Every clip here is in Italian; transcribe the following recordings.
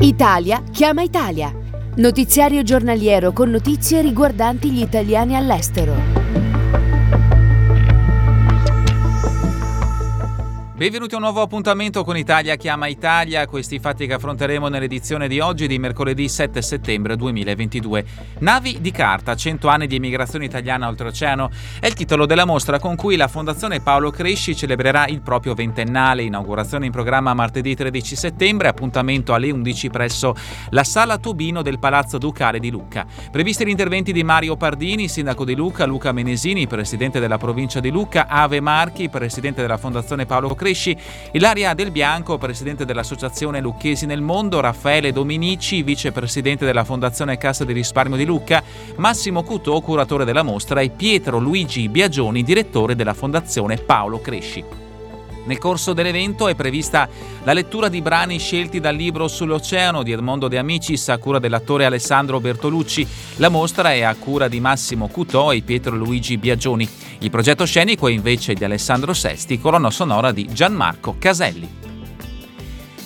Italia chiama Italia. Notiziario giornaliero con notizie riguardanti gli italiani all'estero. Benvenuti a un nuovo appuntamento con Italia Chiama Italia, questi fatti che affronteremo nell'edizione di oggi di mercoledì 7 settembre 2022. Navi di carta, 100 anni di emigrazione italiana oltreoceano, è il titolo della mostra con cui la Fondazione Paolo Cresci celebrerà il proprio ventennale, inaugurazione in programma martedì 13 settembre, appuntamento alle 11 presso la Sala Tubino del Palazzo Ducale di Lucca. Previsti gli interventi di Mario Pardini, sindaco di Lucca, Luca Menesini, presidente della provincia di Lucca, Ave Marchi, presidente della Fondazione Paolo Cresci, Cresci, Ilaria Del Bianco, presidente dell'Associazione Lucchesi nel Mondo, Raffaele Dominici, vicepresidente della Fondazione Cassa di Risparmio di Lucca, Massimo Cutò, curatore della mostra, e Pietro Luigi Biagioni, direttore della Fondazione Paolo Cresci. Nel corso dell'evento è prevista la lettura di brani scelti dal libro Sull'Oceano di Edmondo De Amicis a cura dell'attore Alessandro Bertolucci. La mostra è a cura di Massimo Cutò e Pietro Luigi Biagioni. Il progetto scenico è invece di Alessandro Sesti, colonna sonora di Gianmarco Caselli.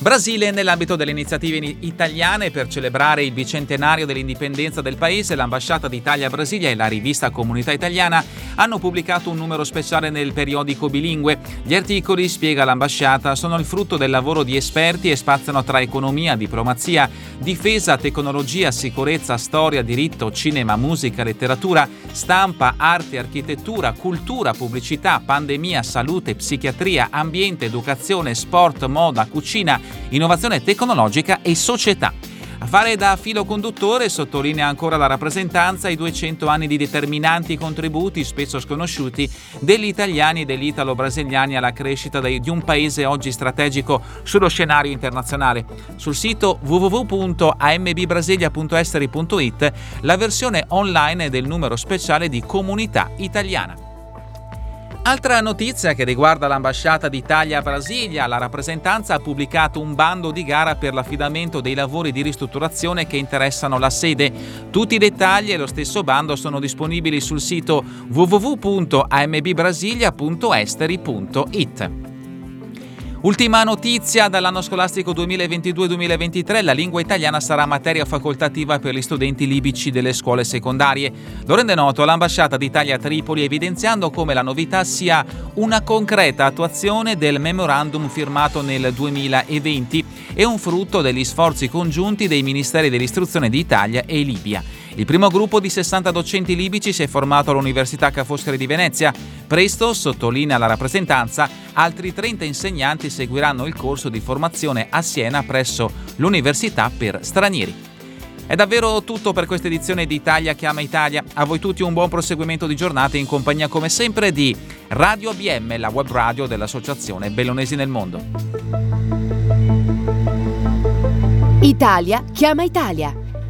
Brasile, nell'ambito delle iniziative italiane per celebrare il bicentenario dell'indipendenza del paese, l'ambasciata d'Italia a Brasilia e la rivista Comunità Italiana hanno pubblicato un numero speciale nel periodico bilingue. Gli articoli, spiega l'ambasciata, sono il frutto del lavoro di esperti e spaziano tra economia, diplomazia, difesa, tecnologia, sicurezza, storia, diritto, cinema, musica, letteratura, stampa, arte, architettura, cultura, pubblicità, pandemia, salute, psichiatria, ambiente, educazione, sport, moda, cucina, innovazione tecnologica e società. A fare da filo conduttore sottolinea ancora la rappresentanza i 200 anni di determinanti contributi, spesso sconosciuti, degli italiani e degli italo-brasiliani alla crescita di un paese oggi strategico sullo scenario internazionale. Sul sito www.ambbrasilia.esteri.it la versione online del numero speciale di Comunità Italiana. Altra notizia che riguarda l'ambasciata d'Italia a Brasilia, la rappresentanza ha pubblicato un bando di gara per l'affidamento dei lavori di ristrutturazione che interessano la sede. Tutti i dettagli e lo stesso bando sono disponibili sul sito www.ambbrasilia.esteri.it. Ultima notizia dall'anno scolastico 2022-2023, la lingua italiana sarà materia facoltativa per gli studenti libici delle scuole secondarie. Lo rende noto l'ambasciata d'Italia a Tripoli evidenziando come la novità sia una concreta attuazione del memorandum firmato nel 2020 e un frutto degli sforzi congiunti dei Ministeri dell'Istruzione d'Italia e Libia. Il primo gruppo di 60 docenti libici si è formato all'Università Ca' Foscari di Venezia. Presto, sottolinea la rappresentanza, altri 30 insegnanti seguiranno il corso di formazione a Siena presso l'Università per stranieri. È davvero tutto per questa edizione di Italia Chiama Italia. A voi tutti un buon proseguimento di giornata in compagnia come sempre di Radio ABM, la web radio dell'Associazione Bellonesi nel Mondo. Italia chiama Italia.